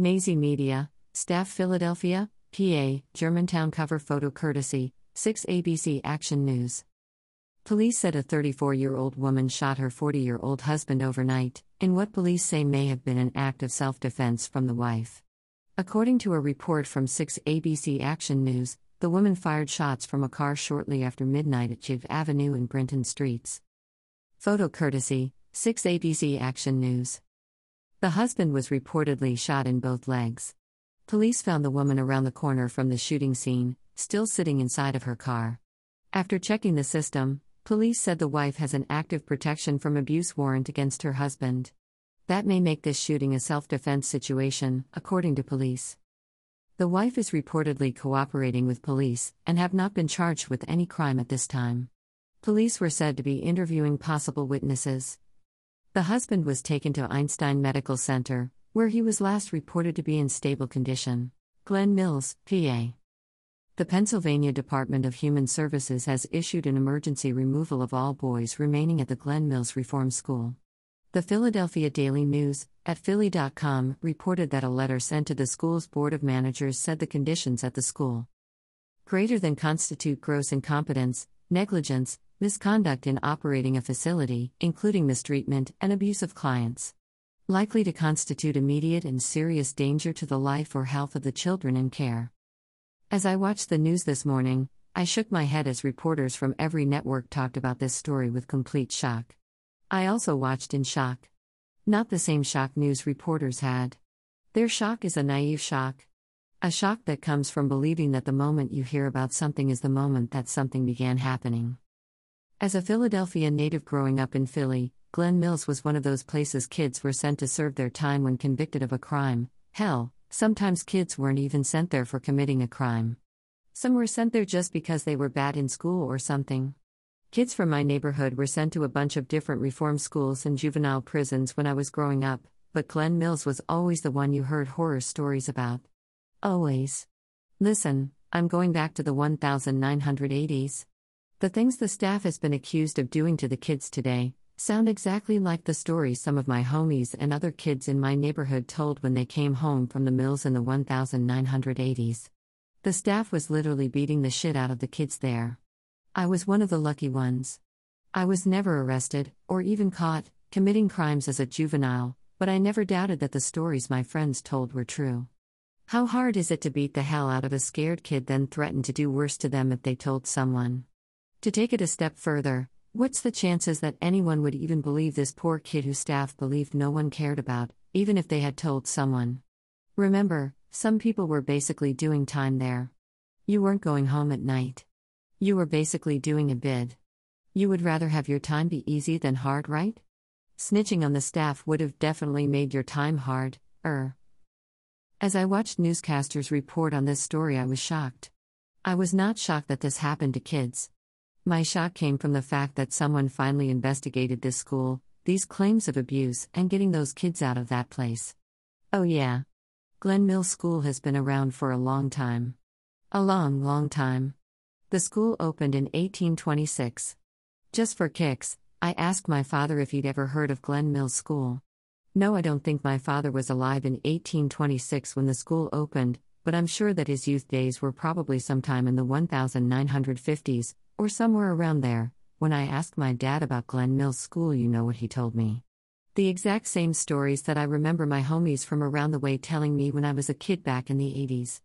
Nazi Media, Staff Philadelphia, PA, Germantown cover photo courtesy, 6 ABC Action News. Police said a 34 year old woman shot her 40 year old husband overnight, in what police say may have been an act of self defense from the wife. According to a report from 6 ABC Action News, the woman fired shots from a car shortly after midnight at Jive Avenue and Brinton Streets. Photo courtesy 6 ABC Action News. The husband was reportedly shot in both legs. Police found the woman around the corner from the shooting scene, still sitting inside of her car. After checking the system, police said the wife has an active protection from abuse warrant against her husband. That may make this shooting a self defense situation, according to police. The wife is reportedly cooperating with police and have not been charged with any crime at this time. Police were said to be interviewing possible witnesses. The husband was taken to Einstein Medical Center, where he was last reported to be in stable condition. Glen Mills, PA. The Pennsylvania Department of Human Services has issued an emergency removal of all boys remaining at the Glen Mills Reform School. The Philadelphia Daily News, at Philly.com, reported that a letter sent to the school's board of managers said the conditions at the school greater than constitute gross incompetence, negligence, misconduct in operating a facility, including mistreatment and abuse of clients. Likely to constitute immediate and serious danger to the life or health of the children in care. As I watched the news this morning, I shook my head as reporters from every network talked about this story with complete shock. I also watched in shock. Not the same shock news reporters had. Their shock is a naive shock. A shock that comes from believing that the moment you hear about something is the moment that something began happening. As a Philadelphia native growing up in Philly, Glen Mills was one of those places kids were sent to serve their time when convicted of a crime. Hell, sometimes kids weren't even sent there for committing a crime. Some were sent there just because they were bad in school or something. Kids from my neighborhood were sent to a bunch of different reform schools and juvenile prisons when I was growing up, but Glen Mills was always the one you heard horror stories about. Always. Listen, I'm going back to the 1980s. The things the staff has been accused of doing to the kids today sound exactly like the stories some of my homies and other kids in my neighborhood told when they came home from the mills in the 1980s. The staff was literally beating the shit out of the kids there. I was one of the lucky ones. I was never arrested, or even caught, committing crimes as a juvenile, but I never doubted that the stories my friends told were true. How hard is it to beat the hell out of a scared kid, then threaten to do worse to them if they told someone? To take it a step further, what's the chances that anyone would even believe this poor kid whose staff believed no one cared about, even if they had told someone? Remember, some people were basically doing time there. You weren't going home at night. You were basically doing a bid. You would rather have your time be easy than hard, right? Snitching on the staff would have definitely made your time hard, er. As I watched newscasters report on this story, I was shocked. I was not shocked that this happened to kids. My shock came from the fact that someone finally investigated this school, these claims of abuse, and getting those kids out of that place. Oh, yeah. Glen Mills School has been around for a long time. A long, long time. The school opened in 1826. Just for kicks, I asked my father if he'd ever heard of Glen Mills School. No, I don't think my father was alive in 1826 when the school opened, but I'm sure that his youth days were probably sometime in the 1950s, or somewhere around there. When I asked my dad about Glen Mills School, you know what he told me. The exact same stories that I remember my homies from around the way telling me when I was a kid back in the 80s.